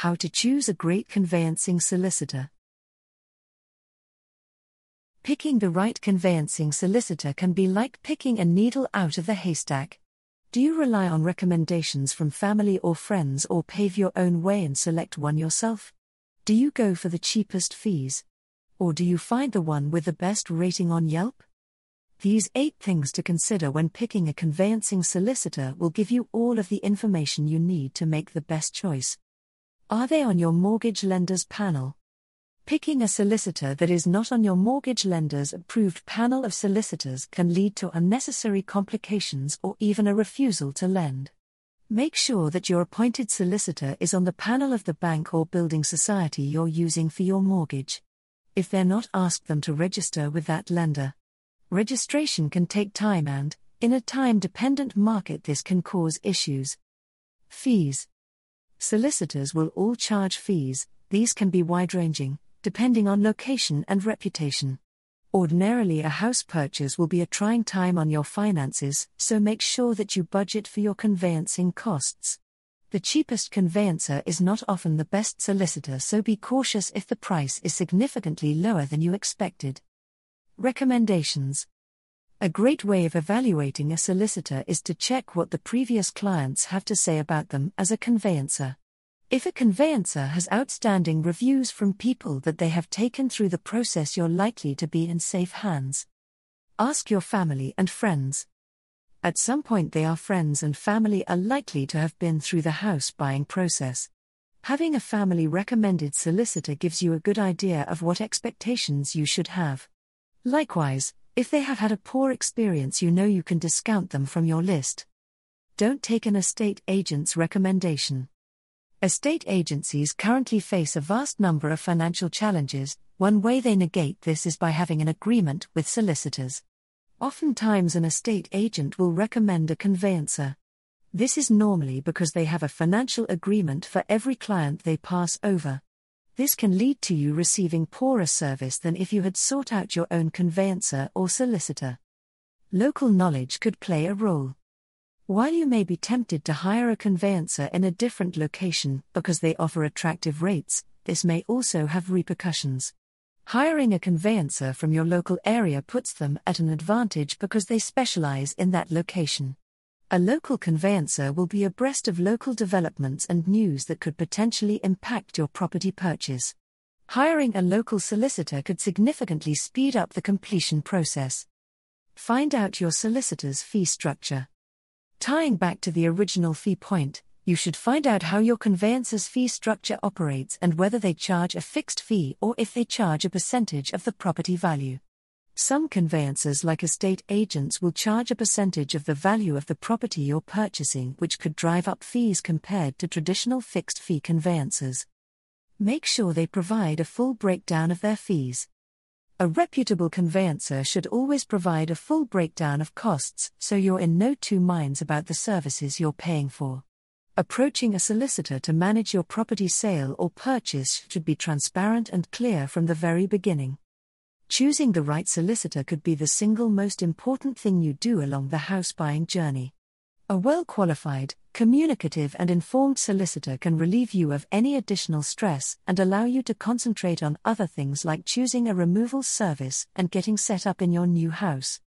How to choose a great conveyancing solicitor. Picking the right conveyancing solicitor can be like picking a needle out of the haystack. Do you rely on recommendations from family or friends or pave your own way and select one yourself? Do you go for the cheapest fees? Or do you find the one with the best rating on Yelp? These eight things to consider when picking a conveyancing solicitor will give you all of the information you need to make the best choice. Are they on your mortgage lender's panel? Picking a solicitor that is not on your mortgage lender's approved panel of solicitors can lead to unnecessary complications or even a refusal to lend. Make sure that your appointed solicitor is on the panel of the bank or building society you're using for your mortgage. If they're not, ask them to register with that lender. Registration can take time and, in a time dependent market, this can cause issues. Fees Solicitors will all charge fees, these can be wide ranging, depending on location and reputation. Ordinarily, a house purchase will be a trying time on your finances, so make sure that you budget for your conveyancing costs. The cheapest conveyancer is not often the best solicitor, so be cautious if the price is significantly lower than you expected. Recommendations A great way of evaluating a solicitor is to check what the previous clients have to say about them as a conveyancer. If a conveyancer has outstanding reviews from people that they have taken through the process, you're likely to be in safe hands. Ask your family and friends. At some point, they are friends and family are likely to have been through the house buying process. Having a family recommended solicitor gives you a good idea of what expectations you should have. Likewise, if they have had a poor experience, you know you can discount them from your list. Don't take an estate agent's recommendation. Estate agencies currently face a vast number of financial challenges. One way they negate this is by having an agreement with solicitors. Oftentimes, an estate agent will recommend a conveyancer. This is normally because they have a financial agreement for every client they pass over. This can lead to you receiving poorer service than if you had sought out your own conveyancer or solicitor. Local knowledge could play a role. While you may be tempted to hire a conveyancer in a different location because they offer attractive rates, this may also have repercussions. Hiring a conveyancer from your local area puts them at an advantage because they specialize in that location. A local conveyancer will be abreast of local developments and news that could potentially impact your property purchase. Hiring a local solicitor could significantly speed up the completion process. Find out your solicitor's fee structure. Tying back to the original fee point, you should find out how your conveyancer's fee structure operates and whether they charge a fixed fee or if they charge a percentage of the property value. Some conveyancers, like estate agents, will charge a percentage of the value of the property you're purchasing, which could drive up fees compared to traditional fixed fee conveyancers. Make sure they provide a full breakdown of their fees. A reputable conveyancer should always provide a full breakdown of costs so you're in no two minds about the services you're paying for. Approaching a solicitor to manage your property sale or purchase should be transparent and clear from the very beginning. Choosing the right solicitor could be the single most important thing you do along the house buying journey. A well qualified, communicative, and informed solicitor can relieve you of any additional stress and allow you to concentrate on other things like choosing a removal service and getting set up in your new house.